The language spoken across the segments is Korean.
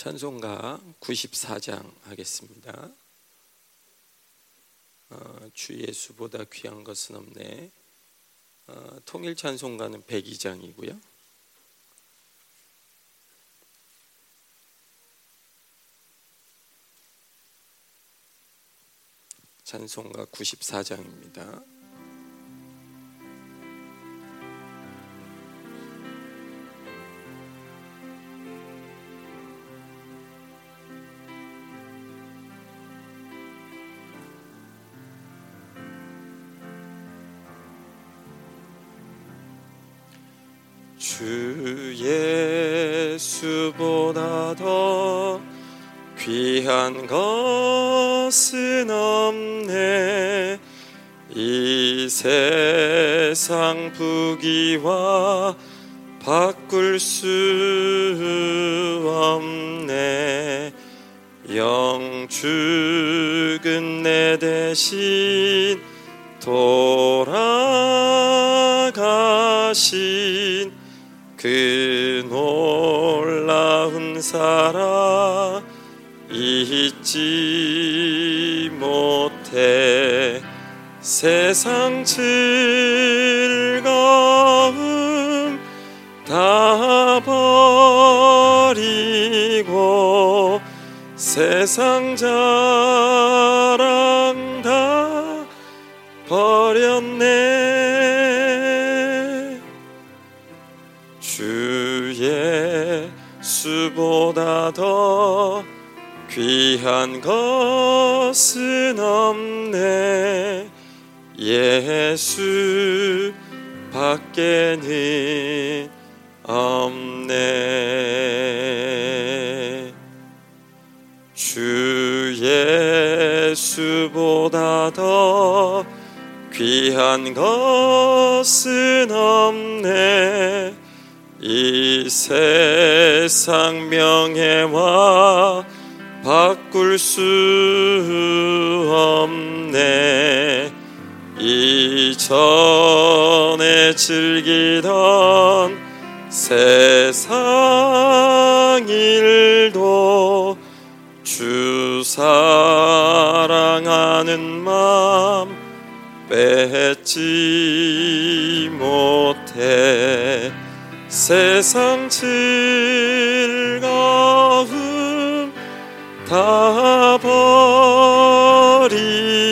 찬송가 94장 하겠습니다. 어, 주 예수보다 귀한 것은 없네. 어, 통일 찬송가는 102장이고요. 찬송가 94장입니다. 부귀와 바꿀 수 없네. 영 죽은 내 대신 돌아가신 그 놀라운 사랑 잊지 못해. 세상 즐 귀한 것은 없네. 이 세상 명예와 바꿀 수 없네. 이전에 즐기던 세상 일도 주 사랑하는 마음 뺏지 못해 세상 즐거움 다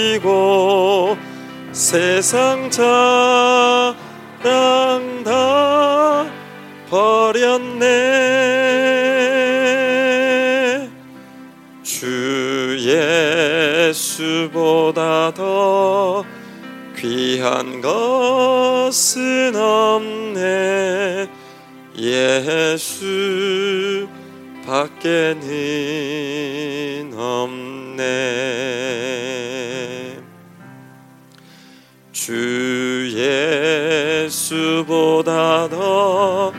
버리고 세상 자랑 다 버렸네. 주 예수보다 더 귀한 것은 없네. 예수 밖에는 없네. 주 예수보다 더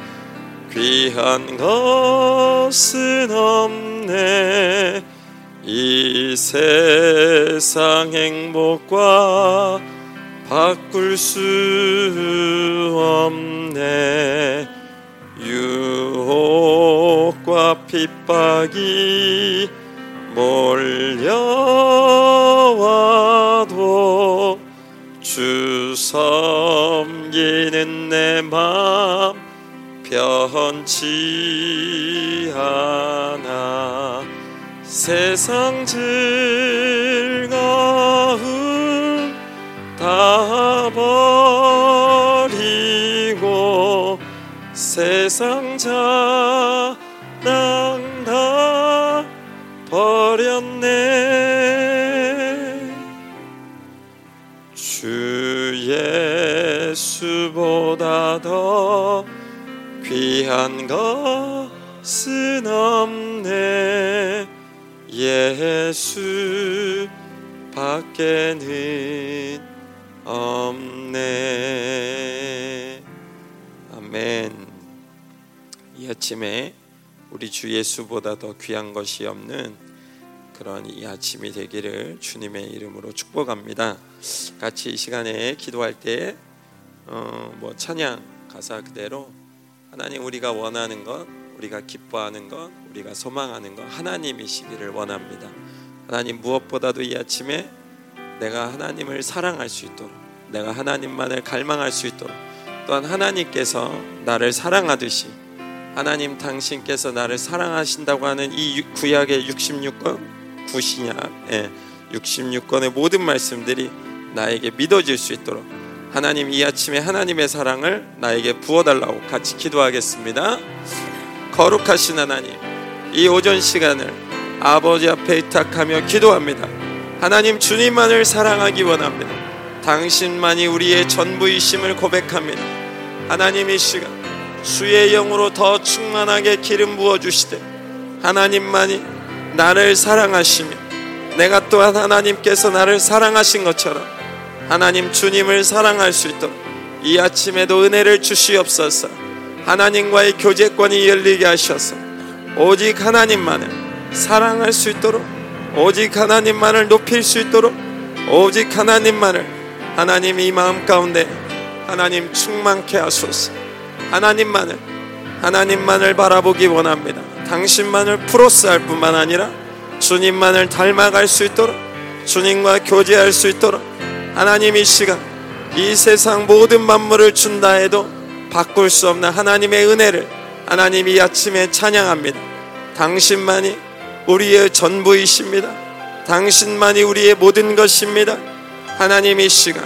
귀한 것은 없네. 이 세상 행복과 바꿀 수 없네. 유혹과 핍박이 몰려와도 주 섬기는 내 맘 변치 않아. 세상 즐 세상 자랑 다 버렸네. 주 예수보다 더 귀한 것은 없네. 예수 밖에는 없네 아침에 우리 주 예수보다 더 귀한 것이 없는 그런 이 아침이 되기를 주님의 이름으로 축복합니다. 같이 이 시간에 기도할 때 어, 뭐 찬양 가사 그대로 하나님 우리가 원하는 것 우리가 기뻐하는 것, 우리가 소망하는 것 하나님이시기를 원합니다. 하나님 무엇보다도 이 아침에 내가 하나님을 사랑할 수 있도록 내가 하나님만을 갈망할 수 있도록 또한 하나님께서 나를 사랑하듯이 하나님 당신께서 나를 사랑하신다고 하는 이 구약의 66권 구신약 예, 66권의 모든 말씀들이 나에게 믿어질 수 있도록 하나님 이 아침에 하나님의 사랑을 나에게 부어달라고 같이 기도하겠습니다. 거룩하신 하나님, 이 오전 시간을 아버지 앞에 의탁하며 기도합니다. 하나님 주님만을 사랑하기 원합니다. 당신만이 우리의 전부이심을 고백합니다. 하나님 이 시간 주의 영으로 더 충만하게 기름 부어 주시되 하나님만이 나를 사랑하시며 내가 또한 하나님께서 나를 사랑하신 것처럼 하나님 주님을 사랑할 수 있도록 이 아침에도 은혜를 주시옵소서. 하나님과의 교제권이 열리게 하셔서 오직 하나님만을 사랑할 수 있도록 오직 하나님만을 높일 수 있도록 오직 하나님만을 하나님 이 마음 가운데 하나님 충만케 하소서 하나님만을 하나님만을 바라보기 원합니다 당신만을 프로스할 뿐만 아니라 주님만을 닮아갈 수 있도록 주님과 교제할 수 있도록 하나님 이 시간 이 세상 모든 만물을 준다 해도 바꿀 수 없는 하나님의 은혜를 하나님 이 아침에 찬양합니다. 당신만이 우리의 전부이십니다. 당신만이 우리의 모든 것입니다. 하나님 이 시간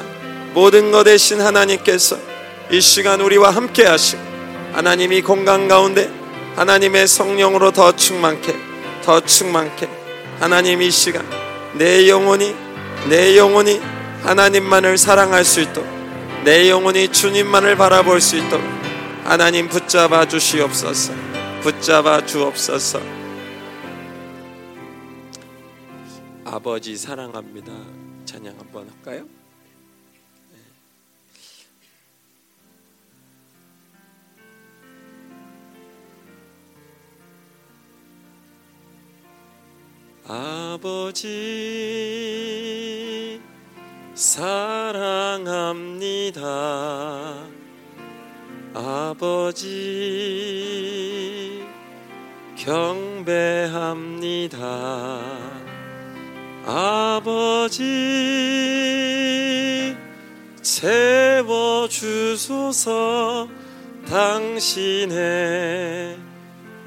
모든 것 대신 하나님께서 이 시간 우리와 함께 하시고 하나님이 공간 가운데 하나님의 성령으로 더 충만케 더 충만케 하나님 이 시간 내 영혼이 내 영혼이 하나님만을 사랑할 수 있도록 내 영혼이 주님만을 바라볼 수 있도록 하나님 붙잡아 주시옵소서 붙잡아 주옵소서 아버지 사랑합니다 찬양 한번 할까요? 아버지 사랑합니다. 아버지 경배합니다. 아버지 채워 주소서 당신의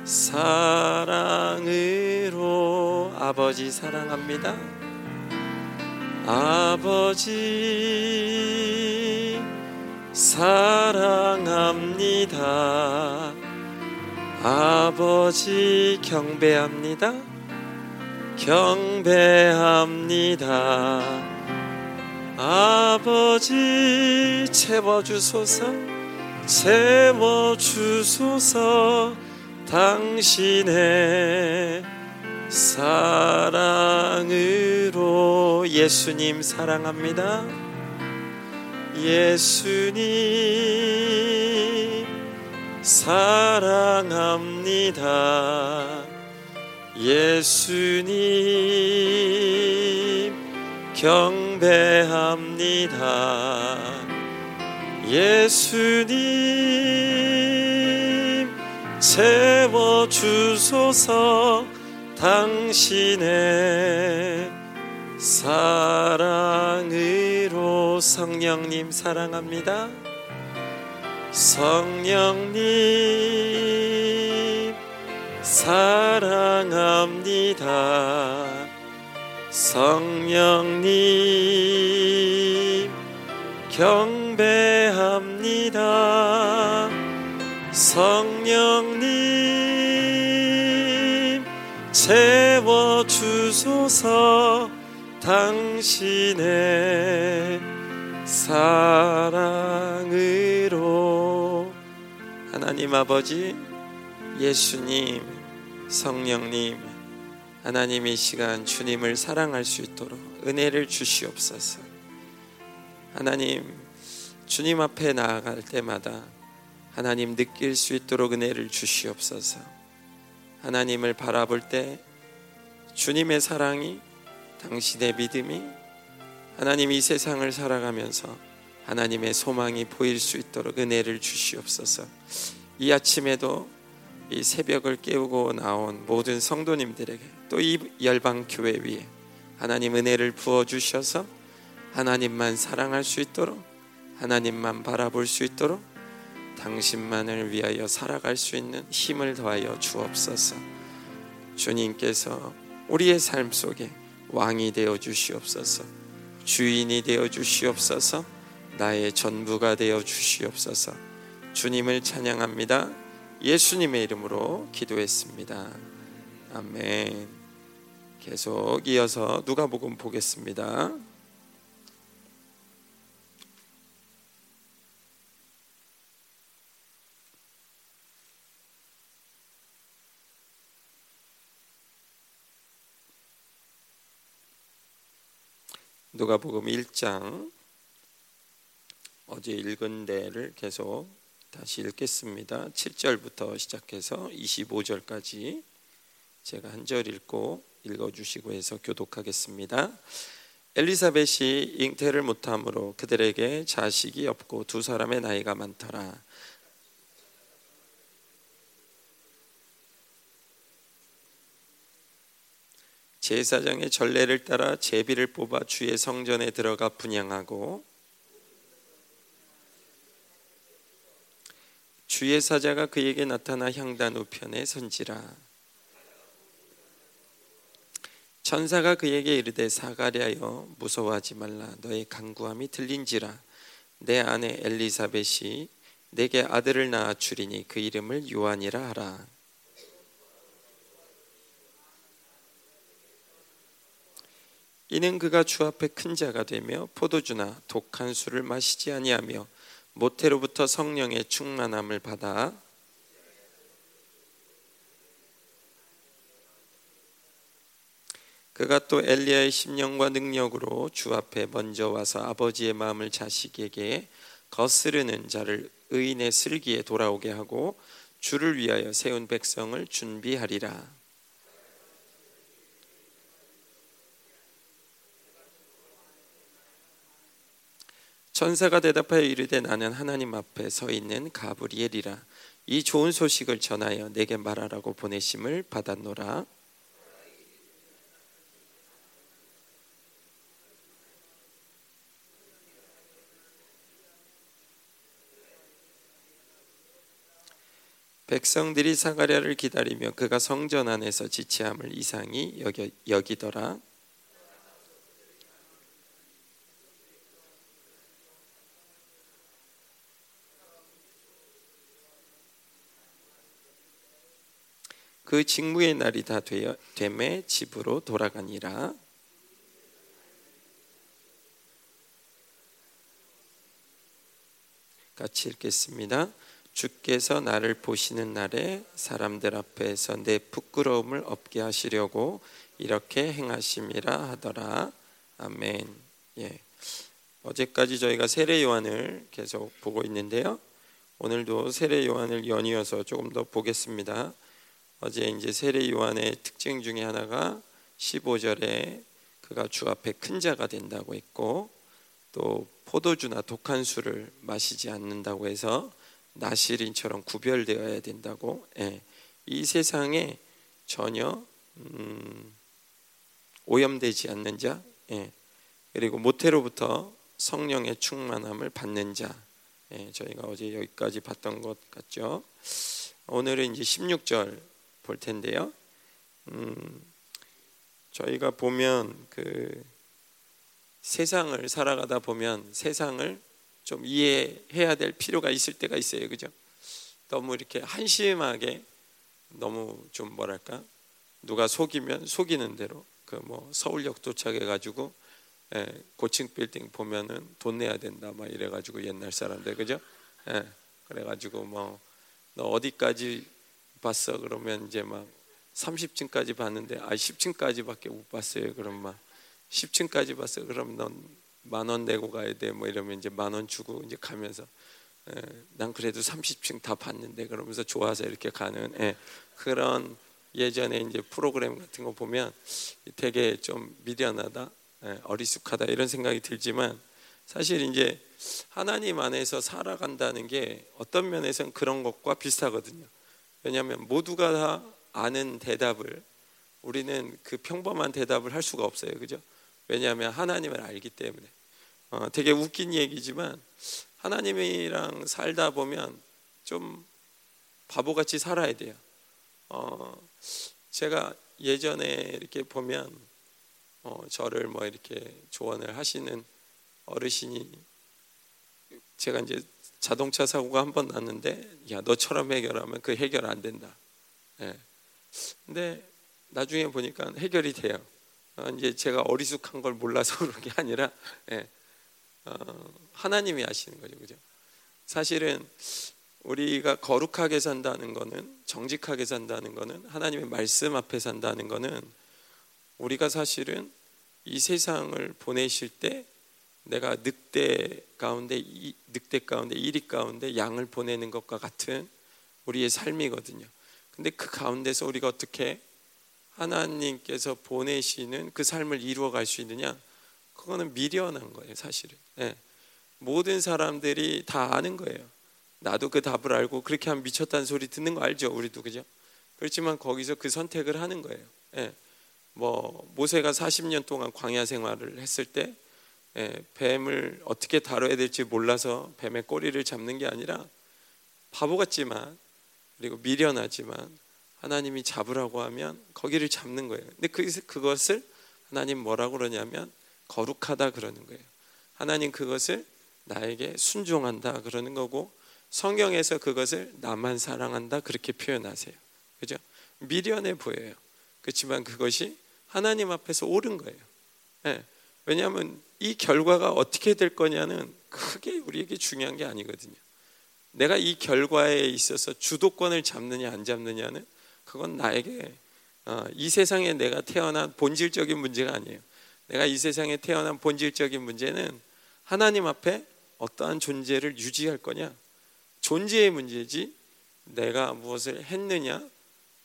사랑으로 아버지 사랑합니다. 아버지 사랑합니다. 아버지 경배합니다. 경배합니다. 아버지 채워주소서 채워주소서 당신의 사랑으로 예수님 사랑합니다. 예수님 사랑합니다. 예수님 경배합니다. 예수님 채워 주소서 당신의 사랑으로 성령님 사랑합니다. 성령님 사랑합니다. 성령님 경배합니다. 성령님 채워 주소서 당신의 사랑으로. 하나님 아버지 예수님 성령님 하나님 이 시간 주님을 사랑할 수 있도록 은혜를 주시옵소서. 하나님 주님 앞에 나아갈 때마다 하나님 느낄 수 있도록 은혜를 주시옵소서. 하나님을 바라볼 때 주님의 사랑이 당신의 믿음이 하나님 이 세상을 살아가면서 하나님의 소망이 보일 수 있도록 은혜를 주시옵소서. 이 아침에도 이 새벽을 깨우고 나온 모든 성도님들에게 또 이 열방 교회 위에 하나님 은혜를 부어 주셔서 하나님만 사랑할 수 있도록 하나님만 바라볼 수 있도록 당신만을 위하여 살아갈 수 있는 힘을 더하여 주옵소서. 주님께서 우리의 삶 속에 왕이 되어 주시옵소서. 주인이 되어 주시옵소서. 나의 전부가 되어 주시옵소서. 주님을 찬양합니다. 예수님의 이름으로 기도했습니다. 아멘. 계속 이어서 누가복음 보겠습니다. 누가복음 1장 어제 읽은 데를 계속 다시 읽겠습니다. 7절부터 시작해서 25절까지 제가 한 절 읽고 읽어 주시고 해서 교독하겠습니다. 엘리사벳이 잉태를 못함으로 그들에게 자식이 없고 두 사람의 나이가 많더라. 제사장의 전례를 따라 제비를 뽑아 주의 성전에 들어가 분양하고 주의 사자가 그에게 나타나 향단 우편에 선지라. 천사가 그에게 이르되 사가랴여 무서워하지 말라. 너의 간구함이 들린지라. 내 아내 엘리사벳이 내게 아들을 낳아 주리니 그 이름을 요한이라 하라 이는 그가 주 앞에 큰 자가 되며 포도주나 독한 술을 마시지 아니하며 모태로부터 성령의 충만함을 받아 그가 또 엘리야의 심령과 능력으로 주 앞에 먼저 와서 아버지의 마음을 자식에게 거스르는 자를 의인의 슬기에 돌아오게 하고 주를 위하여 세운 백성을 준비하리라. 천사가 대답하여 이르되 나는 하나님 앞에 서 있는 가브리엘이라. 이 좋은 소식을 전하여 내게 말하라고 보내심을 받았노라. 백성들이 사가랴를 기다리며 그가 성전 안에서 지체함을 이상히 여기더라 그 직무의 날이 다 되어 됨에 집으로 돌아가니라. 같이 읽겠습니다. 주께서 나를 보시는 날에 사람들 앞에서 내 부끄러움을 없게 하시려고 이렇게 행하심이라 하더라. 아멘. 예. 어제까지 저희가 세례 요한을 계속 보고 있는데요. 오늘도 세례 요한을 연이어서 조금 더 보겠습니다. 어제 이제 세례 요한의 특징 중에 하나가 15절에 그가 주 앞에 큰 자가 된다고 했고 또 포도주나 독한 술을 마시지 않는다고 해서 나시린처럼 구별되어야 된다고 예. 이 세상에 전혀 음, 오염되지 않는 자 예. 그리고 모태로부터 성령의 충만함을 받는 자 예. 저희가 어제 여기까지 봤던 것 같죠 오늘은 이제 16절 볼 텐데요. 음, 저희가 보면 그 세상을 살아가다 보면 세상을 좀 이해해야 될 필요가 있을 때가 있어요, 그죠? 너무 이렇게 한심하게 너무 좀 뭐랄까 누가 속이면 속이는 대로 그 뭐 서울역 도착해 가지고 예, 고층 빌딩 보면은 돈 내야 된다 막 이래 가지고 옛날 사람들 그죠? 예, 그래 가지고 뭐 너 어디까지 봤어? 그러면 이제 막 30층까지 봤는데 아 10층까지밖에 못 봤어요. 그럼 막 10층까지 봤어. 그럼 넌 만 원 내고 가야 돼. 뭐 이러면 이제 만 원 주고 이제 가면서 에, 난 그래도 30층 다 봤는데 그러면서 좋아서 이렇게 가는 에, 그런 예전에 이제 프로그램 같은 거 보면 되게 좀 미련하다, 에, 어리숙하다 이런 생각이 들지만 사실 이제 하나님 안에서 살아간다는 게 어떤 면에서는 그런 것과 비슷하거든요. 왜냐하면 모두가 다 아는 대답을 우리는 그 평범한 대답을 할 수가 없어요. 그죠? 왜냐하면 하나님을 알기 때문에. 어, 되게 웃긴 얘기지만 하나님이랑 살다 보면 좀 바보같이 살아야 돼요. 어, 제가 예전에 이렇게 보면 어, 저를 뭐 이렇게 조언을 하시는 어르신이 제가 이제 자동차 사고가 한 번 났는데 야 너처럼 해결하면 그 해결 안 된다. 예. 근데 나중에 보니까 해결이 돼요. 어, 이제 제가 어리숙한 걸 몰라서 그런 게 아니라 예. 어, 하나님이 하시는 거죠, 그죠? 사실은 우리가 거룩하게 산다는 거는 정직하게 산다는 거는 하나님의 말씀 앞에 산다는 거는 우리가 사실은 이 세상을 보내실 때 내가 늑대 가운데 늑대 가운데 이리 가운데 양을 보내는 것과 같은 우리의 삶이거든요. 근데 그 가운데서 우리가 어떻게 하나님께서 보내시는 그 삶을 이루어 갈 수 있느냐? 그거는 미련한 거예요, 사실은. 네. 모든 사람들이 다 아는 거예요. 나도 그 답을 알고 그렇게 하면 미쳤다는 소리 듣는 거 알죠, 우리도 그죠? 그렇지만 거기서 그 선택을 하는 거예요. 네. 뭐 모세가 40년 동안 광야 생활을 했을 때 예, 뱀을 어떻게 다뤄야 될지 몰라서 뱀의 꼬리를 잡는 게 아니라 바보 같지만 그리고 미련하지만 하나님이 잡으라고 하면 거기를 잡는 거예요. 근데 그, 그것을 하나님 뭐라고 그러냐면 거룩하다 그러는 거예요. 하나님 그것을 나에게 순종한다 그러는 거고 성경에서 그것을 나만 사랑한다 그렇게 표현하세요. 그죠? 미련해 보여요. 그렇지만 그것이 하나님 앞에서 옳은 거예요. 네. 왜냐하면 이 결과가 어떻게 될 거냐는 크게 우리에게 중요한 게 아니거든요. 내가 이 결과에 있어서 주도권을 잡느냐 안 잡느냐는 그건 나에게 어, 이 세상에 내가 태어난 본질적인 문제가 아니에요. 내가 이 세상에 태어난 본질적인 문제는 하나님 앞에 어떠한 존재를 유지할 거냐 존재의 문제지 내가 무엇을 했느냐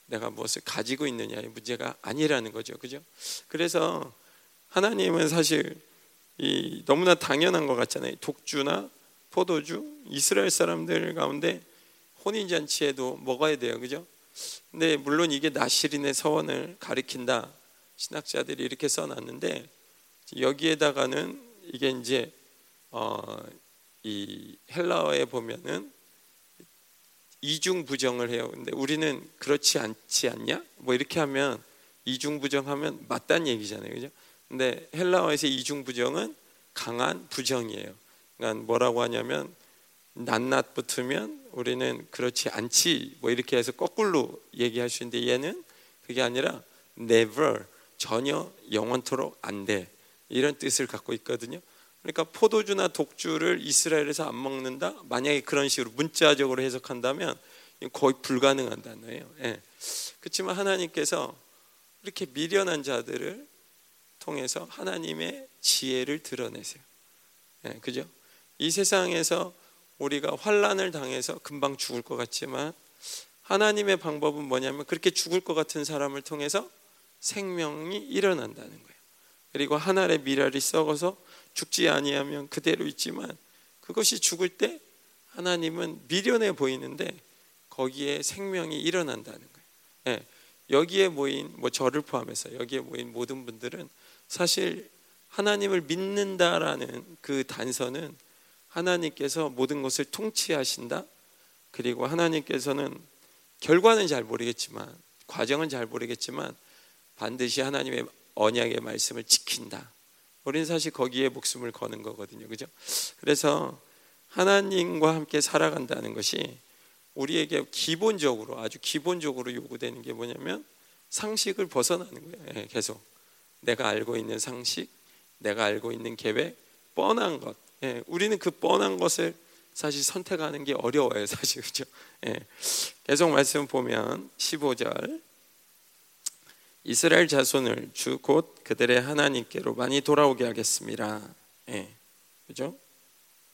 내가 무엇을 가지고 있느냐의 문제가 아니라는 거죠. 그죠? 그래서 하나님은 사실 이 너무나 당연한 것 같잖아요. 독주나 포도주 이스라엘 사람들 가운데 혼인 잔치에도 먹어야 돼요. 그죠? 근데 물론 이게 나시린의 서원을 가리킨다. 신학자들이 이렇게 써 놨는데 여기에다가는 이게 이제 어, 이 헬라어에 보면은 이중 부정을 해요. 근데 우리는 그렇지 않지 않냐? 뭐 이렇게 하면 이중 부정하면 맞다는 얘기잖아요. 그죠? 근데 헬라어에서 이중 부정은 강한 부정이에요. 그러니까 뭐라고 하냐면 낱낱 붙으면 우리는 그렇지 않지 뭐 이렇게 해서 거꾸로 얘기할 수 있는데 얘는 그게 아니라 never 전혀 영원토록 안 돼. 이런 뜻을 갖고 있거든요. 그러니까 포도주나 독주를 이스라엘에서 안 먹는다. 만약에 그런 식으로 문자적으로 해석한다면 거의 불가능한 단어예요. 예. 그렇지만 하나님께서 이렇게 미련한 자들을 통해서 하나님의 지혜를 드러내세요. 예, 그죠? 이 세상에서 우리가 환란을 당해서 금방 죽을 것 같지만 하나님의 방법은 뭐냐면 그렇게 죽을 것 같은 사람을 통해서 생명이 일어난다는 거예요. 그리고 하늘의 미랄이 썩어서 죽지 아니하면 그대로 있지만 그것이 죽을 때 하나님은 미련해 보이는데 거기에 생명이 일어난다는 거예요. 예, 여기에 모인 뭐 저를 포함해서 여기에 모인 모든 분들은 사실 하나님을 믿는다라는 그 단서는 하나님께서 모든 것을 통치하신다. 그리고 하나님께서는 결과는 잘 모르겠지만 과정은 잘 모르겠지만 반드시 하나님의 언약의 말씀을 지킨다. 우리는 사실 거기에 목숨을 거는 거거든요. 그죠? 그래서 하나님과 함께 살아간다는 것이 우리에게 기본적으로 아주 기본적으로 요구되는 게 뭐냐면 상식을 벗어나는 거예요. 예, 계속 내가 알고 있는 상식, 내가 알고 있는 계획, 뻔한 것. 예, 우리는 그 뻔한 것을 사실 선택하는 게 어려워요, 사실 그죠? 예, 계속 말씀 보면 15절 이스라엘 자손을 주 곧 그들의 하나님께로 많이 돌아오게 하겠습니다. 예, 그죠?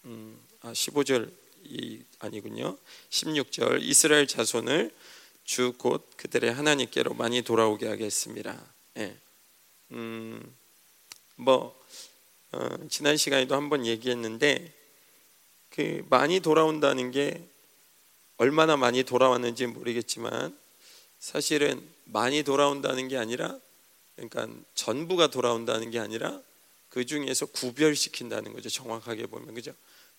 음, 아, 15절 이 아니군요. 16절 이스라엘 자손을 주 곧 그들의 하나님께로 많이 돌아오게 하겠습니다. 예. 음, 뭐 어, 지난 시간에도 한번 얘기했는데 그 많이 돌아온다는 게 얼마나 많이 돌아왔는지 모르겠지만 사실은 많이 돌아온다는 게 아니라 그러니까 전부가 돌아온다는 게 아니라 그 중에서 구별시킨다는 거죠. 정확하게 보면 그죠?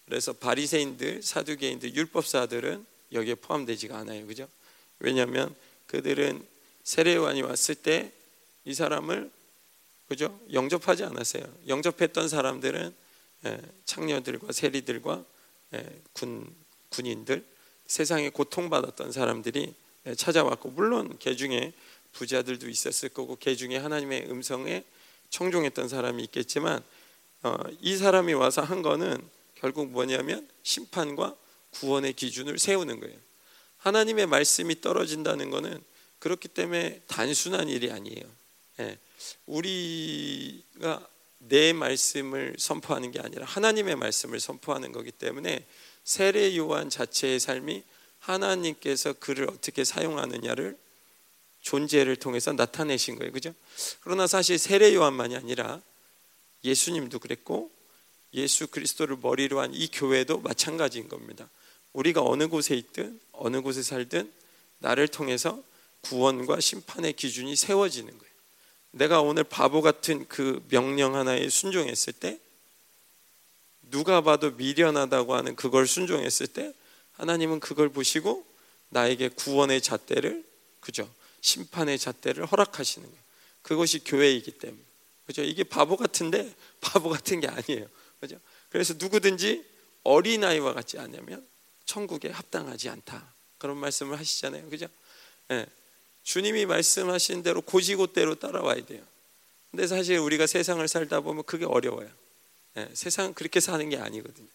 그래서 바리새인들, 사두개인들, 율법사들은 여기에 포함되지가 않아요. 그죠? 왜냐하면 그들은 세례요한이 왔을 때 이 사람을 그죠? 영접하지 않았어요. 영접했던 사람들은 예, 창녀들과 세리들과 예, 군 군인들 세상에 고통받았던 사람들이 예, 찾아왔고 물론 개 중에 부자들도 있었을 거고 개 중에 하나님의 음성에 청종했던 사람이 있겠지만 어, 이 사람이 와서 한 거는 결국 뭐냐면 심판과 구원의 기준을 세우는 거예요. 하나님의 말씀이 떨어진다는 거는 그렇기 때문에 단순한 일이 아니에요. 예, 우리가 내 말씀을 선포하는 게 아니라 하나님의 말씀을 선포하는 거기 때문에 세례 요한 자체의 삶이 하나님께서 그를 어떻게 사용하느냐를 존재를 통해서 나타내신 거예요. 그죠? 그러나 사실 세례 요한만이 아니라 예수님도 그랬고 예수 그리스도를 머리로 한 이 교회도 마찬가지인 겁니다. 우리가 어느 곳에 있든 어느 곳에 살든 나를 통해서 구원과 심판의 기준이 세워지는 거예요. 내가 오늘 바보 같은 그 명령 하나에 순종했을 때 누가 봐도 미련하다고 하는 그걸 순종했을 때 하나님은 그걸 보시고 나에게 구원의 잣대를 그죠? 심판의 잣대를 허락하시는 거예요. 그것이 교회이기 때문에. 그죠? 이게 바보 같은데 바보 같은 게 아니에요. 그죠? 그래서 누구든지 어린 아이와 같지 않으면 천국에 합당하지 않다. 그런 말씀을 하시잖아요. 그죠? 네. 주님이 말씀하신 대로 고지고대로 따라와야 돼요. 근데 사실 우리가 세상을 살다 보면 그게 어려워요. 네. 세상 그렇게 사는 게 아니거든요.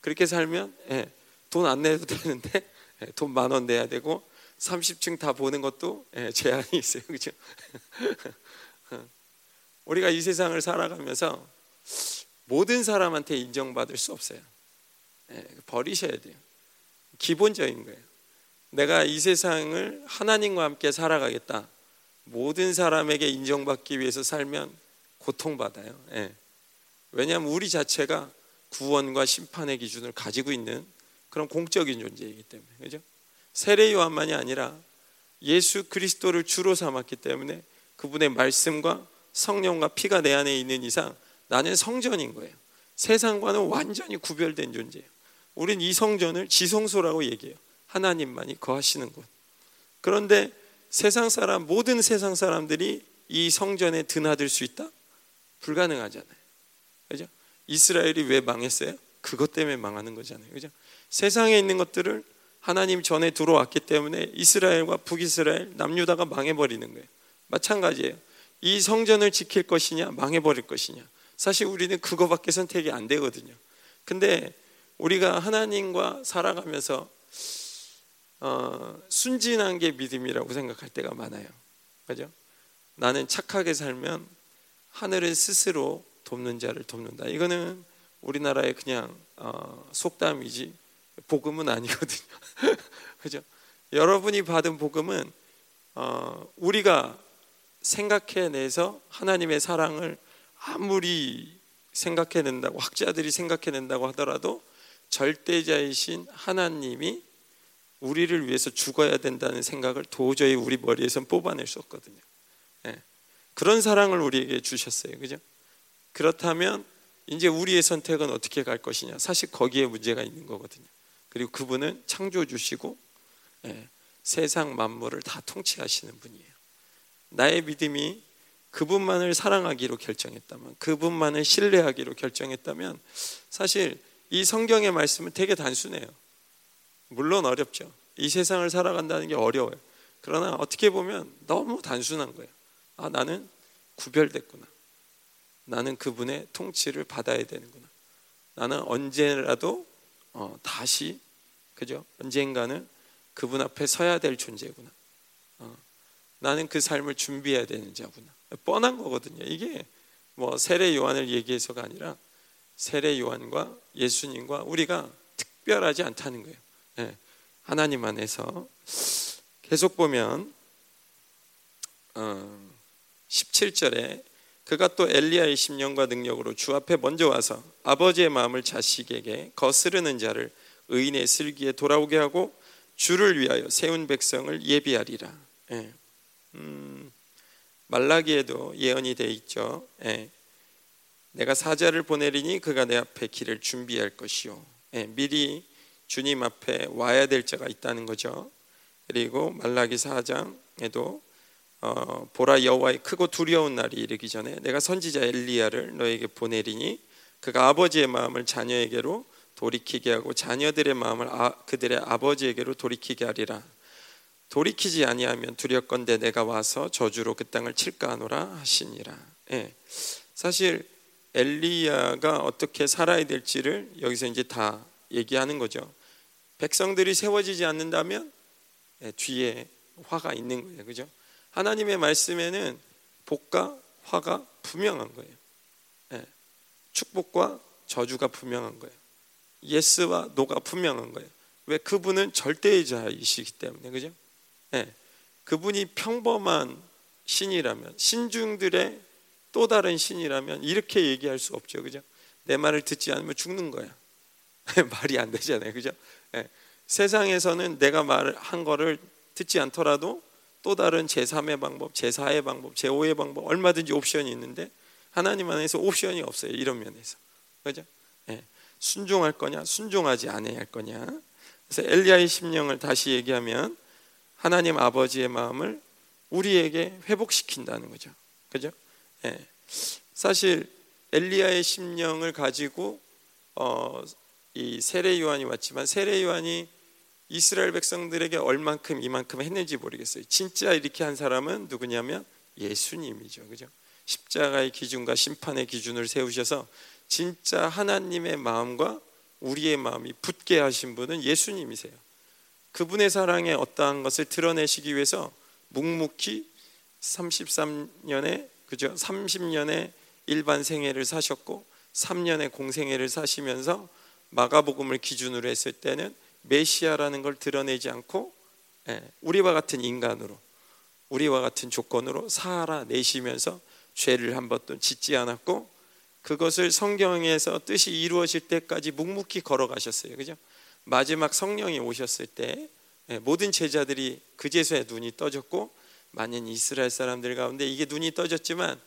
그렇게 살면 네. 돈안 내도 되는데 돈만 원 내야 되고 30층 다 보는 것도 제한이 있어요. 그죠? 우리가 이 세상을 살아가면서 모든 사람한테 인정받을 수 없어요. 버리셔야 돼요. 기본적인 거예요. 내가 이 세상을 하나님과 함께 살아가겠다. 모든 사람에게 인정받기 위해서 살면 고통받아요. 왜냐하면 우리 자체가 구원과 심판의 기준을 가지고 있는 그런 공적인 존재이기 때문에 그죠? 세례 요한만이 아니라 예수 그리스도를 주로 삼았기 때문에 그분의 말씀과 성령과 피가 내 안에 있는 이상 나는 성전인 거예요. 세상과는 완전히 구별된 존재예요. 우린 이 성전을 지성소라고 얘기해요. 하나님만이 거하시는 곳. 그런데 세상 사람 모든 세상 사람들이 이 성전에 드나들 수 있다? 불가능하잖아요. 그죠? 이스라엘이 왜 망했어요? 그것 때문에 망하는 거잖아요. 그죠? 세상에 있는 것들을 하나님 전에 들어왔기 때문에 이스라엘과 북이스라엘, 남유다가 망해버리는 거예요. 마찬가지예요. 이 성전을 지킬 것이냐, 망해버릴 것이냐. 사실 우리는 그거밖에 선택이 안 되거든요. 근데 우리가 하나님과 살아가면서 어, 순진한 게 믿음이라고 생각할 때가 많아요. 그죠? 나는 착하게 살면 하늘은 스스로 돕는 자를 돕는다. 이거는 우리나라의 그냥 어, 속담이지 복음은 아니거든요. 그죠? 여러분이 받은 복음은 어, 우리가 생각해내서 하나님의 사랑을 아무리 생각해낸다고 학자들이 생각해낸다고 하더라도 절대자이신 하나님이 우리를 위해서 죽어야 된다는 생각을 도저히 우리 머리에선 뽑아낼 수 없거든요. 네. 그런 사랑을 우리에게 주셨어요. 그죠? 그렇다면 이제 우리의 선택은 어떻게 갈 것이냐? 사실 거기에 문제가 있는 거거든요. 그리고 그분은 창조 주시고 예, 세상 만물을 다 통치하시는 분이에요. 나의 믿음이 그분만을 사랑하기로 결정했다면, 그분만을 신뢰하기로 결정했다면, 사실 이 성경의 말씀은 되게 단순해요. 물론 어렵죠. 이 세상을 살아간다는 게 어려워요. 그러나 어떻게 보면 너무 단순한 거예요. 아, 나는 구별됐구나. 나는 그분의 통치를 받아야 되는구나. 나는 언제라도 어, 다시 그죠? 언젠가는 그분 앞에 서야 될 존재구나. 어, 나는 그 삶을 준비해야 되는 자구나. 뻔한 거거든요. 이게 뭐 세례 요한을 얘기해서가 아니라 세례 요한과 예수님과 우리가 특별하지 않다는 거예요. 네, 하나님 안에서 계속 보면 어, 17절에 그가 또 엘리야의 심령과 능력으로 주 앞에 먼저 와서 아버지의 마음을 자식에게 거스르는 자를 의인의 슬기에 돌아오게 하고 주를 위하여 세운 백성을 예비하리라. 예. 음, 말라기에도 예언이 돼 있죠. 예. 내가 사자를 보내리니 그가 내 앞에 길을 준비할 것이요. 예, 미리 주님 앞에 와야 될 자가 있다는 거죠. 그리고 말라기 4장에도 어, 보라 여호와의 크고 두려운 날이 이르기 전에 내가 선지자 엘리야를 너에게 보내리니 그가 아버지의 마음을 자녀에게로 돌이키게 하고 자녀들의 마음을 아, 그들의 아버지에게로 돌이키게 하리라. 돌이키지 아니하면 두렵건대 내가 와서 저주로 그 땅을 칠까 하노라 하시니라. 예. 사실 엘리야가 어떻게 살아야 될지를 여기서 이제 다 얘기하는 거죠. 백성들이 세워지지 않는다면 예, 뒤에 화가 있는 거예요. 그죠? 하나님의 말씀에는 복과 화가 분명한 거예요. 예. 축복과 저주가 분명한 거예요. 예스와 노가 분명한 거예요. 왜 그분은 절대자이시기 때문에 그죠? 예. 그분이 평범한 신이라면 신중들의 또 다른 신이라면 이렇게 얘기할 수 없죠, 그죠? 내 말을 듣지 않으면 죽는 거야. 말이 안 되잖아요, 그죠? 예. 세상에서는 내가 말한 거를 듣지 않더라도 또 다른 제3의 방법, 제4의 방법, 제5의 방법 얼마든지 옵션이 있는데 하나님 안에서 옵션이 없어요. 이런 면에서. 그죠? 예. 순종할 거냐, 순종하지 않아야 할 거냐. 그래서 엘리야의 심령을 다시 얘기하면 하나님 아버지의 마음을 우리에게 회복시킨다는 거죠. 그죠? 예. 사실 엘리야의 심령을 가지고 어, 이 세례 요한이 왔지만 세례 요한이 이스라엘 백성들에게 얼만큼 이만큼 했는지 모르겠어요. 진짜 이렇게 한 사람은 누구냐면 예수님이죠. 그죠? 십자가의 기준과 심판의 기준을 세우셔서 진짜 하나님의 마음과 우리의 마음이 붙게 하신 분은 예수님이세요. 그분의 사랑에 어떠한 것을 드러내시기 위해서 묵묵히 33년의 그죠? 30년의 일반 생애를 사셨고 3년의 공생애를 사시면서 마가복음을 기준으로 했을 때는 메시아라는 걸 드러내지 않고 예, 우리와 같은 인간으로 우리와 같은 조건으로 살아내시면서 죄를 한 번도 짓지 않았고 그것을 성경에서 뜻이 이루어질 때까지 묵묵히 걸어가셨어요. 그죠? 마지막 성령이 오셨을 때 예, 모든 제자들이 그제서야 눈이 떠졌고 많은 이스라엘 사람들 가운데 이게 눈이 떠졌지만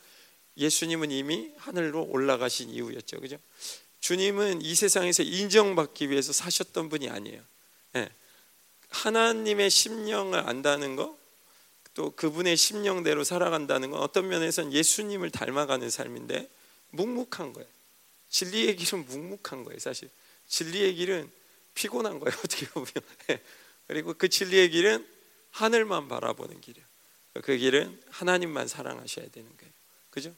예수님은 이미 하늘로 올라가신 이후였죠. 그죠? 주님은 이 세상에서 인정받기 위해서 사셨던 분이 아니에요. 네. 하나님의 심령을 안다는 거, 또 그분의 심령대로 살아간다는 건 어떤 면에서는 예수님을 닮아가는 삶인데 묵묵한 거예요. 진리의 길은 묵묵한 거예요, 사실. 진리의 길은 피곤한 거예요, 어떻게 보면. 네. 그리고 그 진리의 길은 하늘만 바라보는 길이에요. 그 길은 하나님만 사랑하셔야 되는 거예요. 그죠?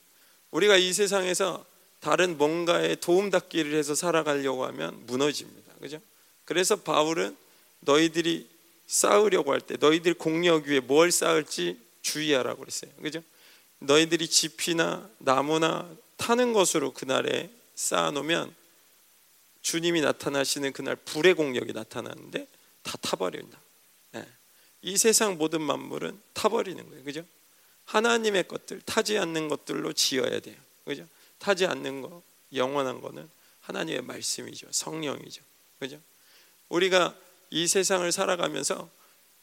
우리가 이 세상에서 다른 뭔가에 도움닫기를 해서 살아가려고 하면 무너집니다. 그죠? 그래서 바울은 너희들이 싸우려고 할 때 너희들 공력 위에 뭘 쌓을지 주의하라고 그랬어요. 그죠? 너희들이 집이나 나무나 타는 것으로 그날에 쌓아놓으면 주님이 나타나시는 그날 불의 공력이 나타나는데 다 타버린다. 네. 이 세상 모든 만물은 타버리는 거예요. 그죠? 하나님의 것들, 타지 않는 것들로 지어야 돼요. 그죠? 타지 않는 거, 영원한 거는 하나님의 말씀이죠. 성령이죠. 그죠? 우리가 이 세상을 살아가면서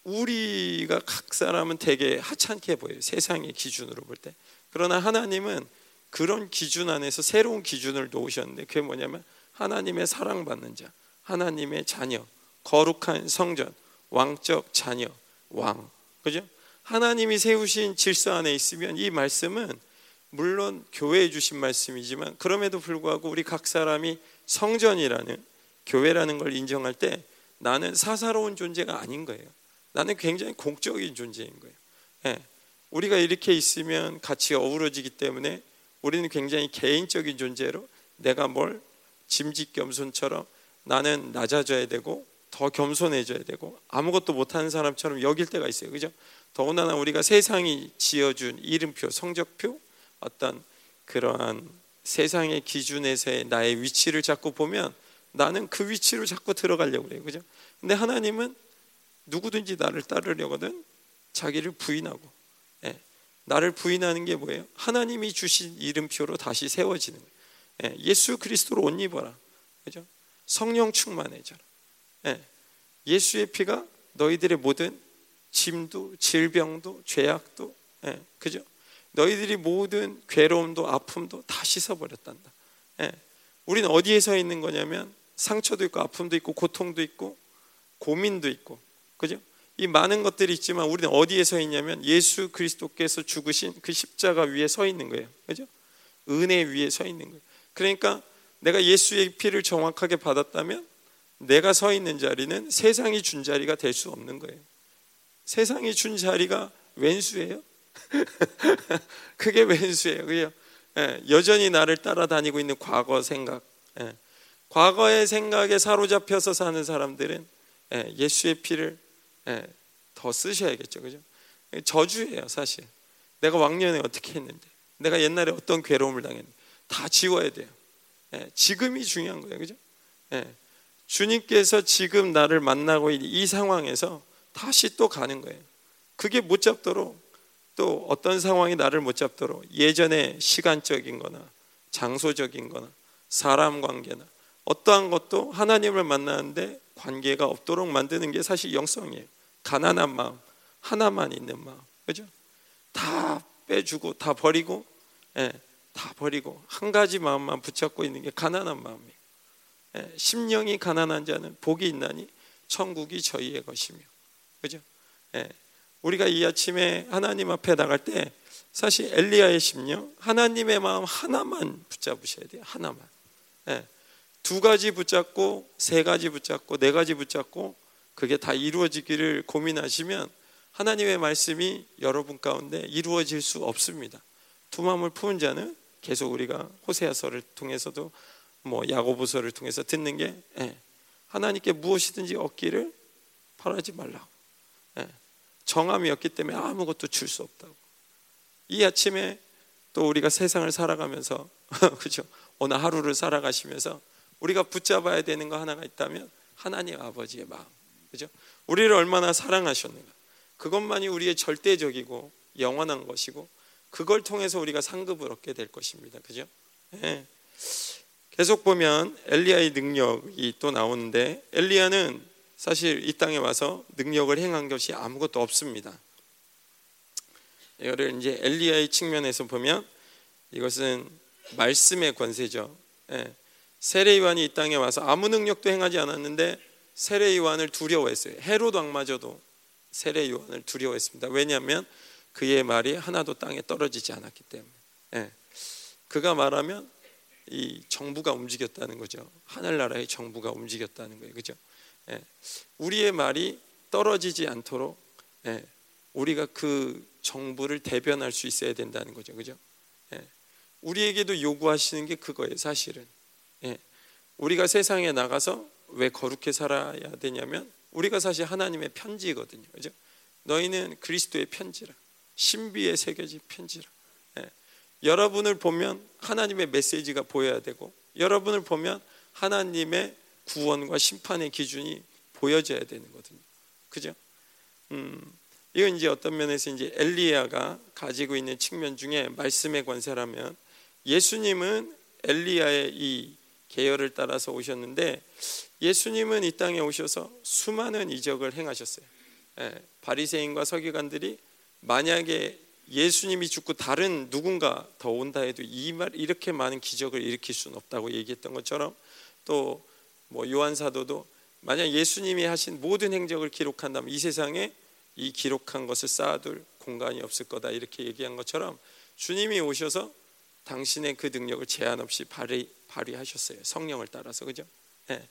우리가 각 사람은 되게 하찮게 보여요. 세상의 기준으로 볼 때. 그러나 하나님은 그런 기준 안에서 새로운 기준을 놓으셨는데 그게 뭐냐면 하나님의 사랑받는 자, 하나님의 자녀, 거룩한 성전, 왕적 자녀, 왕. 그죠? 하나님이 세우신 질서 안에 있으면 이 말씀은 물론 교회에 주신 말씀이지만 그럼에도 불구하고 우리 각 사람이 성전이라는 교회라는 걸 인정할 때 나는 사사로운 존재가 아닌 거예요. 나는 굉장히 공적인 존재인 거예요. 예. 우리가 이렇게 있으면 같이 어우러지기 때문에 우리는 굉장히 개인적인 존재로 내가 뭘 짐짓 겸손처럼 나는 낮아져야 되고 더 겸손해져야 되고 아무것도 못하는 사람처럼 여길 때가 있어요. 그죠? 더군다나 우리가 세상이 지어준 이름표, 성적표 어떤 그러한 세상의 기준에서의 나의 위치를 자꾸 보면 나는 그 위치로 자꾸 들어가려고 그래요. 그죠? 근데 하나님은 누구든지 나를 따르려거든 자기를 부인하고 예, 나를 부인하는 게 뭐예요? 하나님이 주신 이름표로 다시 세워지는 거예요. 예, 수 그리스도로 옷 입어라. 그죠? 성령 충만해져라. 예, 예수의 피가 너희들의 모든 짐도 질병도 죄악도 예, 그죠? 너희들이 모든 괴로움도 아픔도 다 씻어버렸단다. 예, 우리는 어디에 서 있는 거냐면 상처도 있고 아픔도 있고 고통도 있고 고민도 있고 그죠? 이 많은 것들이 있지만 우리는 어디에 서 있냐면 예수 그리스도께서 죽으신 그 십자가 위에 서 있는 거예요. 그죠? 은혜 위에 서 있는 거예요. 그러니까 내가 예수의 피를 정확하게 받았다면 내가 서 있는 자리는 세상이 준 자리가 될 수 없는 거예요. 세상이 준 자리가 왼수예요? 그게 왼수예요. 그죠? 예, 여전히 나를 따라다니고 있는 과거 생각. 예, 과거의 생각에 사로잡혀서 사는 사람들은 예, 수의 피를 예, 더 쓰셔야겠죠. 그죠? 저주예요, 사실. 내가 왕년에 어떻게 했는데, 내가 옛날에 어떤 괴로움을 당했는데, 다 지워야 돼요. 예, 지금이 중요한 거예요. 그죠? 예, 주님께서 지금 나를 만나고 있는 이 상황에서 다시 또 가는 거예요. 그게 못 잡도록 또 어떤 상황이 나를 못 잡도록 예전에 시간적인 거나 장소적인 거나 사람 관계나 어떠한 것도 하나님을 만나는데 관계가 없도록 만드는 게 사실 영성이에요. 가난한 마음, 하나만 있는 마음. 그죠? 다 빼주고 다 버리고 예, 다 버리고 한 가지 마음만 붙잡고 있는 게 가난한 마음이에요. 예, 심령이 가난한 자는 복이 있나니 천국이 저희의 것이며. 그죠? 예, 우리가 이 아침에 하나님 앞에 나갈 때 사실 엘리야의 심령, 하나님의 마음 하나만 붙잡으셔야 돼요. 하나만. 예, 두 가지 붙잡고 세 가지 붙잡고 네 가지 붙잡고 그게 다 이루어지기를 고민하시면 하나님의 말씀이 여러분 가운데 이루어질 수 없습니다. 두 마음을 품은 자는 계속 우리가 호세아서를 통해서도 뭐 야고보서를 통해서 듣는 게 예, 하나님께 무엇이든지 얻기를 바라지 말라고. 예, 정함이 없기 때문에 아무것도 줄 수 없다고. 이 아침에 또 우리가 세상을 살아가면서 그죠? 오늘 하루를 살아가시면서 우리가 붙잡아야 되는 거 하나가 있다면 하나님 아버지의 마음. 그죠? 우리를 얼마나 사랑하셨는가. 그것만이 우리의 절대적이고 영원한 것이고 그걸 통해서 우리가 상급을 얻게 될 것입니다. 그죠? 네. 계속 보면 엘리야의 능력이 또 나오는데 엘리야는 사실 이 땅에 와서 능력을 행한 것이 아무것도 없습니다. 이거를 이제 엘리야의 측면에서 보면 이것은 말씀의 권세죠. 예. 세례 요한이 이 땅에 와서 아무 능력도 행하지 않았는데 세례 요한을 두려워했어요. 헤롯 왕마저도 세례 요한을 두려워했습니다. 왜냐하면 그의 말이 하나도 땅에 떨어지지 않았기 때문에. 예. 그가 말하면 이 정부가 움직였다는 거죠. 하늘나라의 정부가 움직였다는 거예요. 그죠? 예. 우리의 말이 떨어지지 않도록 예. 우리가 그 정부를 대변할 수 있어야 된다는 거죠. 그죠? 예. 우리에게도 요구하시는 게 그거예요. 사실은. 예. 우리가 세상에 나가서 왜 거룩해 살아야 되냐면 우리가 사실 하나님의 편지거든요. 그죠? 너희는 그리스도의 편지라. 신비에 새겨진 편지라. 예. 여러분을 보면 하나님의 메시지가 보여야 되고 여러분을 보면 하나님의 구원과 심판의 기준이 보여져야 되는 거거든요. 그죠? 음, 이건 이제 어떤 면에서 이제 엘리야가 가지고 있는 측면 중에 말씀의 권세라면 예수님은 엘리야의 이 계열을 따라서 오셨는데 예수님은 이 땅에 오셔서 수많은 이적을 행하셨어요. 예, 바리새인과 서기관들이 만약에 예수님이 죽고 다른 누군가 더 온다 해도 이 말 이렇게 많은 기적을 일으킬 수는 없다고 얘기했던 것처럼 또 뭐 요한 사도도 만약 예수님이 하신 모든 행적을 기록한다면 이 세상에 이 기록한 것을 쌓아둘 공간이 없을 거다 이렇게 얘기한 것처럼 주님이 오셔서 당신의 그 능력을 제한 없이 발휘, 발휘하셨어요. 성령을 따라서 그죠? 네.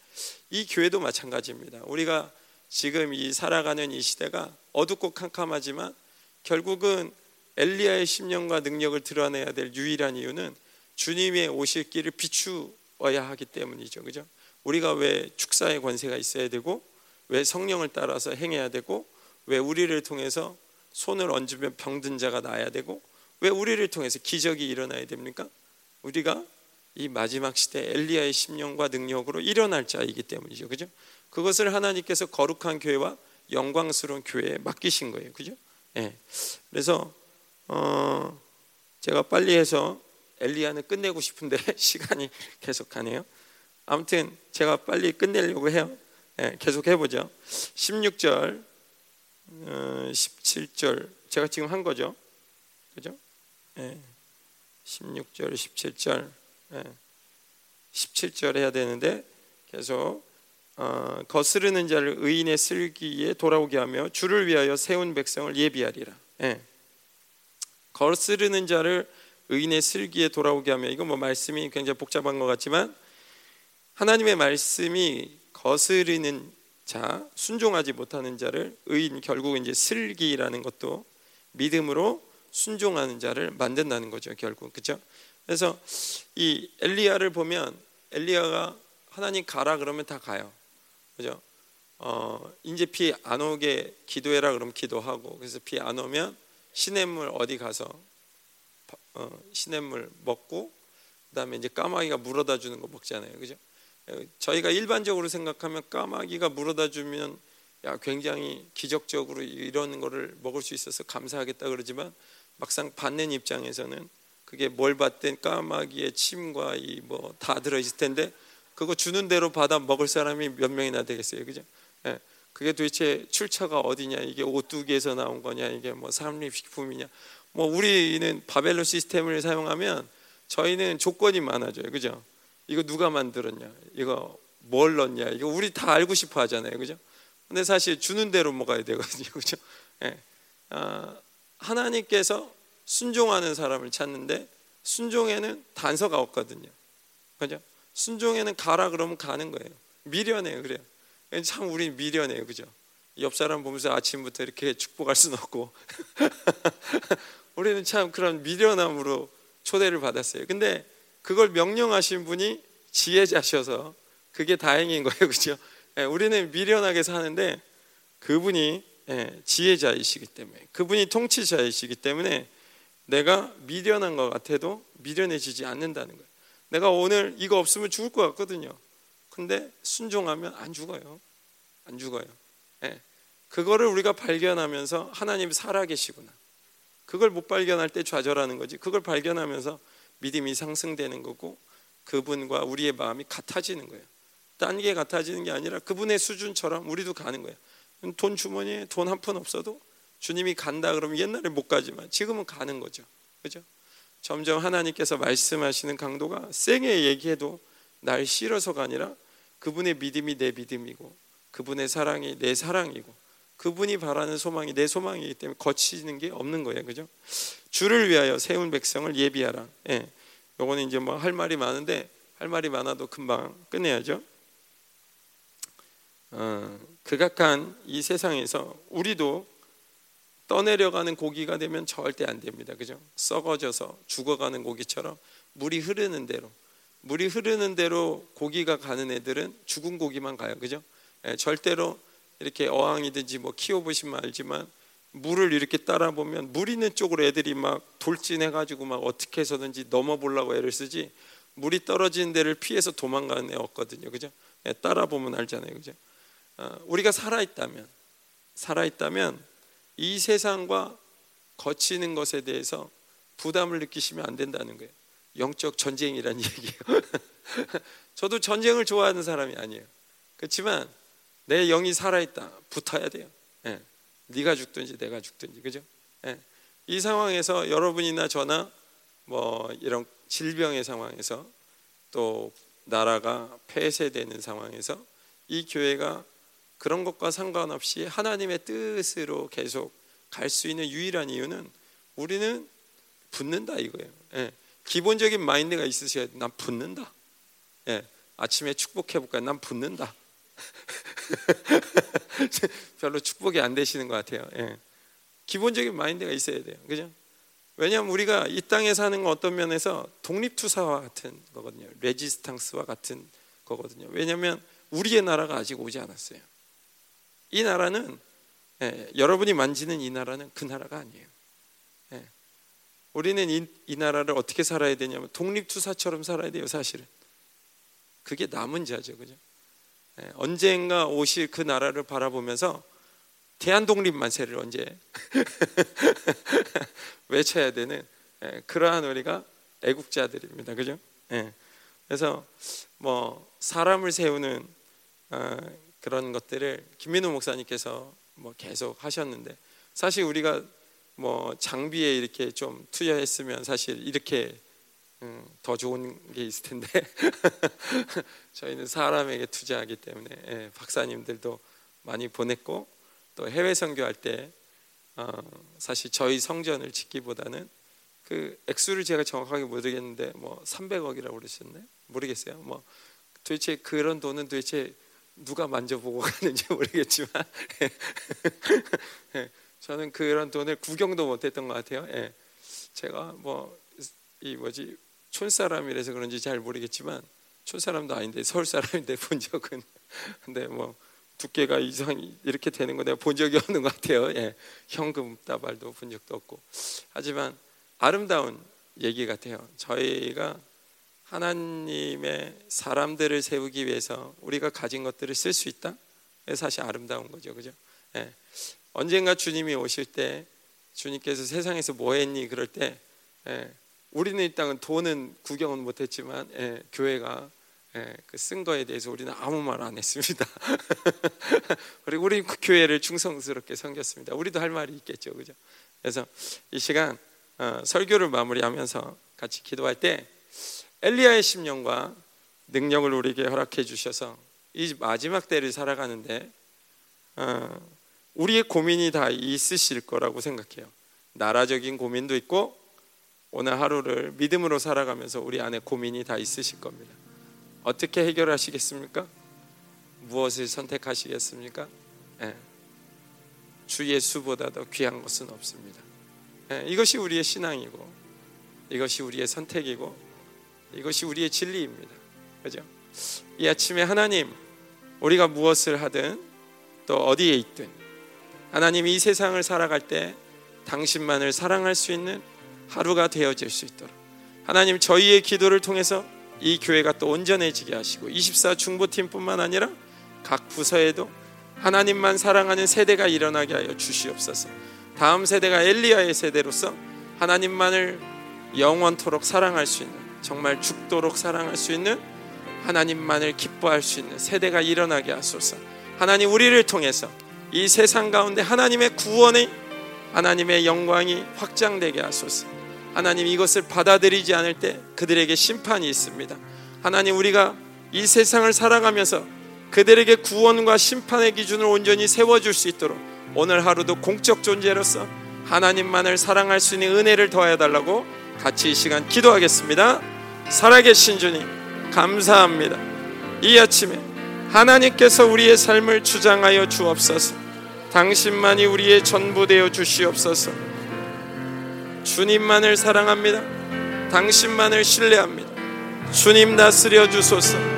이 교회도 마찬가지입니다. 우리가 지금 이 살아가는 이 시대가 어둡고 캄캄하지만 결국은 엘리야의 심령과 능력을 드러내야 될 유일한 이유는 주님의 오실 길을 비추어야 하기 때문이죠. 그죠? 우리가 왜 축사의 권세가 있어야 되고 왜 성령을 따라서 행해야 되고 왜 우리를 통해서 손을 얹으면 병든 자가 나야 되고 왜 우리를 통해서 기적이 일어나야 됩니까? 우리가 이 마지막 시대 엘리야의 심령과 능력으로 일어날 자이기 때문이죠. 그죠? 그것을 하나님께서 거룩한 교회와 영광스러운 교회에 맡기신 거예요. 그죠? 예. 그래서 어 제가 빨리 해서 엘리야는 끝내고 싶은데 시간이 계속 가네요. 아무튼 제가 빨리 끝내려고 해요. 예, 계속 해보죠. 16절 어, 17절 제가 지금 한 거죠. 그죠? 예. 16절, 17절. 예. 17절 해야 되는데 계속 어, 거스르는 자를 의인의 슬기에 돌아오게 하며 주를 위하여 세운 백성을 예비하리라. 예. 거스르는 자를 의인의 슬기에 돌아오게 하며 이거 뭐 말씀이 굉장히 복잡한 것 같지만 하나님의 말씀이 거스르는 자, 순종하지 못하는 자를 의인 결국 이제 슬기라는 것도 믿음으로 순종하는 자를 만든다는 거죠, 결국. 그렇죠? 그래서 이 엘리야를 보면 엘리야가 하나님 가라 그러면 다 가요. 그죠? 어, 이제 비 안 오게 기도해라 그러면 기도하고 그래서 비 안 오면 시냇물 어디 가서 어, 시냇물 먹고 그다음에 이제 까마귀가 물어다 주는 거 먹잖아요. 그죠? 저희가 일반적으로 생각하면 까마귀가 물어다 주면 야 굉장히 기적적으로 이런 거를 먹을 수 있어서 감사하겠다 그러지만 막상 받는 입장에서는 그게 뭘 받든 까마귀의 침과 이 뭐 다 들어 있을 텐데 그거 주는 대로 받아 먹을 사람이 몇 명이나 되겠어요, 그죠? 예. 그게 도대체 출처가 어디냐? 이게 오뚜기에서 나온 거냐? 이게 뭐 삼립식품이냐? 뭐 우리는 바벨론 시스템을 사용하면 저희는 조건이 많아져요, 그죠? 이거 누가 만들었냐? 이거 뭘 넣냐? 이거 우리 다 알고 싶어 하잖아요, 그죠? 근데 사실 주는 대로 먹어야 되거든요, 그죠? 예. 아, 하나님께서 순종하는 사람을 찾는데 순종에는 단서가 없거든요, 그죠? 순종에는 가라 그러면 가는 거예요. 미련해요, 그래요. 참 우리 미련해요, 그죠? 옆 사람 보면서 아침부터 이렇게 축복할 수는 없고 우리는 참 그런 미련함으로 초대를 받았어요. 근데 그걸 명령하신 분이 지혜자셔서 그게 다행인 거예요, 그죠? 예, 우리는 미련하게 사는데 그분이 예, 지혜자이시기 때문에 그분이 통치자이시기 때문에 내가 미련한 것 같아도 미련해지지 않는다는 거예요. 내가 오늘 이거 없으면 죽을 것 같거든요. 근데 순종하면 안 죽어요. 안 죽어요. 예. 그거를 우리가 발견하면서 하나님 살아계시구나. 그걸 못 발견할 때 좌절하는 거지. 그걸 발견하면서 믿음이 상승되는 거고 그분과 우리의 마음이 같아지는 거예요. 딴 게 같아지는 게 아니라 그분의 수준처럼 우리도 가는 거예요. 돈 주머니에 돈 한 푼 없어도 주님이 간다 그러면 옛날에 못 가지만 지금은 가는 거죠. 그죠? 점점 하나님께서 말씀하시는 강도가 생에 얘기해도 날 싫어서가 아니라 그분의 믿음이 내 믿음이고 그분의 사랑이 내 사랑이고 그분이 바라는 소망이 내 소망이기 때문에 거치는 게 없는 거예요. 그죠? 주를 위하여 세운 백성을 예비하라. 예. 요거는 이제 뭐 할 말이 많은데 할 말이 많아도 금방 끝내야죠. 어, 극악한 이 세상에서 우리도 떠내려가는 고기가 되면 절대 안 됩니다. 그죠? 썩어져서 죽어가는 고기처럼 물이 흐르는 대로 물이 흐르는 대로 고기가 가는 애들은 죽은 고기만 가요. 그죠? 예, 절대로 이렇게 어항이든지 뭐 키워보시면 알지만 물을 이렇게 따라 보면 물 있는 쪽으로 애들이 막 돌진해 가지고 막 어떻게 해서든지 넘어 보려고 애를 쓰지 물이 떨어지는 데를 피해서 도망가는 애 없거든요. 그죠? 예, 따라 보면 알잖아요. 그죠? 어, 우리가 살아 있다면 살아 있다면 이 세상과 거치는 것에 대해서 부담을 느끼시면 안 된다는 거예요. 영적 전쟁이란 얘기예요. 저도 전쟁을 좋아하는 사람이 아니에요. 그렇지만 내 영이 살아있다. 붙어야 돼요. 예. 네가 죽든지 내가 죽든지 그죠? 예. 이 상황에서 여러분이나 저나 뭐 이런 질병의 상황에서 또 나라가 폐쇄되는 상황에서 이 교회가 그런 것과 상관없이 하나님의 뜻으로 계속 갈 수 있는 유일한 이유는 우리는 붙는다 이거예요. 예. 기본적인 마인드가 있으셔야 돼. 난 붙는다. 예. 아침에 축복해 볼까요? 난 붙는다. 별로 축복이 안 되시는 것 같아요. 예. 기본적인 마인드가 있어야 돼요. 그죠? 왜냐하면 우리가 이 땅에 사는 건 어떤 면에서 독립투사와 같은 거거든요. 레지스탕스와 같은 거거든요. 왜냐하면 우리의 나라가 아직 오지 않았어요. 이 나라는 예, 여러분이 만지는 이 나라는 그 나라가 아니에요. 예. 우리는 이, 이 나라를 어떻게 살아야 되냐면 독립투사처럼 살아야 돼요. 사실은 그게 남은 자죠, 그죠? 예, 언젠가 오실 그 나라를 바라보면서 대한 독립 만세를 언제 외쳐야 되는 예, 그러한 우리가 애국자들입니다, 그죠? 예, 그래서 뭐 사람을 세우는 어, 그런 것들을 김민우 목사님께서 뭐 계속 하셨는데 사실 우리가 뭐 장비에 이렇게 좀 투여했으면 사실 이렇게 음, 더 좋은 게 있을 텐데 저희는 사람에게 투자하기 때문에 예, 박사님들도 많이 보냈고 또 해외 선교할 때 어, 사실 저희 성전을 짓기보다는 그 액수를 제가 정확하게 모르겠는데 뭐 300억이라고 그러셨네 모르겠어요. 뭐 도대체 그런 돈은 도대체 누가 만져보고 가는지 모르겠지만 예, 저는 그런 돈을 구경도 못했던 것 같아요. 예, 제가 뭐 이 뭐지 촌 사람이라서 그런지 잘 모르겠지만 촌 사람도 아닌데 서울 사람인데 본 적은 근데 뭐 두께가 이상 이렇게 되는 거 내가 본 적이 없는 것 같아요. 예, 현금 다발도 본 적도 없고 하지만 아름다운 얘기 같아요. 저희가 하나님의 사람들을 세우기 위해서 우리가 가진 것들을 쓸 수 있다. 사실 아름다운 거죠, 그죠? 예. 언젠가 주님이 오실 때 주님께서 세상에서 뭐 했니 그럴 때 예. 우리는 일단 돈은 구경은 못했지만 예. 교회가 예. 그쓴 거에 대해서 우리는 아무 말 안 했습니다. 그리고 우리 그 교회를 충성스럽게 섬겼습니다. 우리도 할 말이 있겠죠, 그죠? 그래서 이 시간 어, 설교를 마무리하면서 같이 기도할 때 엘리야의 심령과 능력을 우리에게 허락해 주셔서 이 마지막 때를 살아가는데 어, 우리의 고민이 다 있으실 거라고 생각해요. 나라적인 고민도 있고 오늘 하루를 믿음으로 살아가면서 우리 안에 고민이 다 있으실 겁니다. 어떻게 해결하시겠습니까? 무엇을 선택하시겠습니까? 예. 주 예수보다 더 귀한 것은 없습니다. 예, 이것이 우리의 신앙이고 이것이 우리의 선택이고 이것이 우리의 진리입니다. 그죠? 이 아침에 하나님 우리가 무엇을 하든 또 어디에 있든 하나님 이 세상을 살아갈 때 당신만을 사랑할 수 있는 하루가 되어질 수 있도록 하나님 저희의 기도를 통해서 이 교회가 또 온전해지게 하시고 24 중보팀뿐만 아니라 각 부서에도 하나님만 사랑하는 세대가 일어나게 하여 주시옵소서. 다음 세대가 엘리야의 세대로서 하나님만을 영원토록 사랑할 수 있는 정말 죽도록 사랑할 수 있는 하나님만을 기뻐할 수 있는 세대가 일어나게 하소서. 하나님 우리를 통해서 이 세상 가운데 하나님의 구원의 하나님의 영광이 확장되게 하소서. 하나님 이것을 받아들이지 않을 때 그들에게 심판이 있습니다. 하나님 우리가 이 세상을 살아가면서 그들에게 구원과 심판의 기준을 온전히 세워줄 수 있도록 오늘 하루도 공적 존재로서 하나님만을 사랑할 수 있는 은혜를 더해 달라고 같이 이 시간 기도하겠습니다. 살아계신 주님 감사합니다. 이 아침에 하나님께서 우리의 삶을 주장하여 주옵소서. 당신만이 우리의 전부 되어 주시옵소서. 주님만을 사랑합니다. 당신만을 신뢰합니다. 주님 다스려 주소서.